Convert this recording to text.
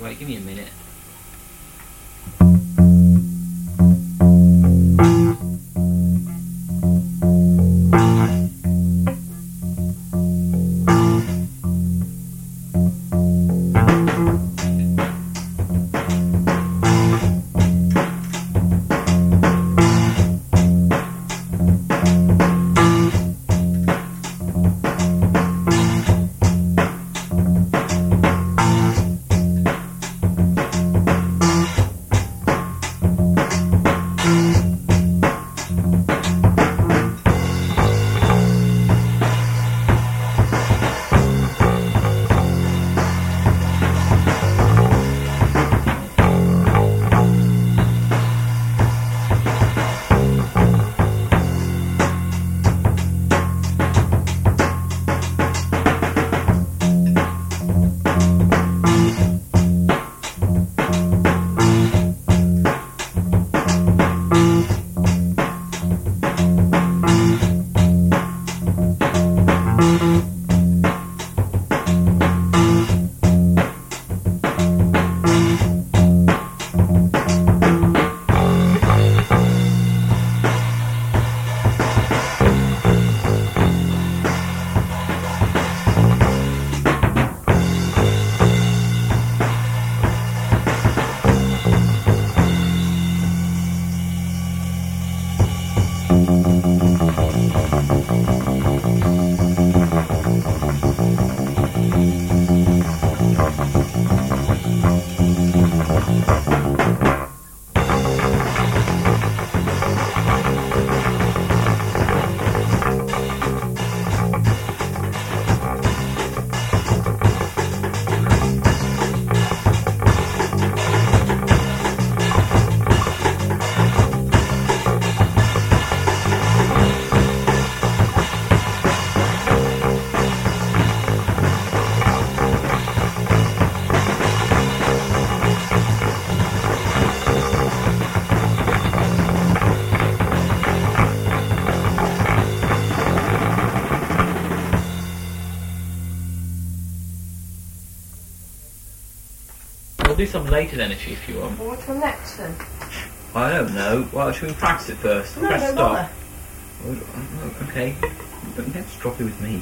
Wait, give me a minute. We'll do some later then if you, if you want. Well, what's on next then? I don't know. Well, should we practice it first? No, Press don't stop. bother. Oh, Okay. Don't get stroppy with me.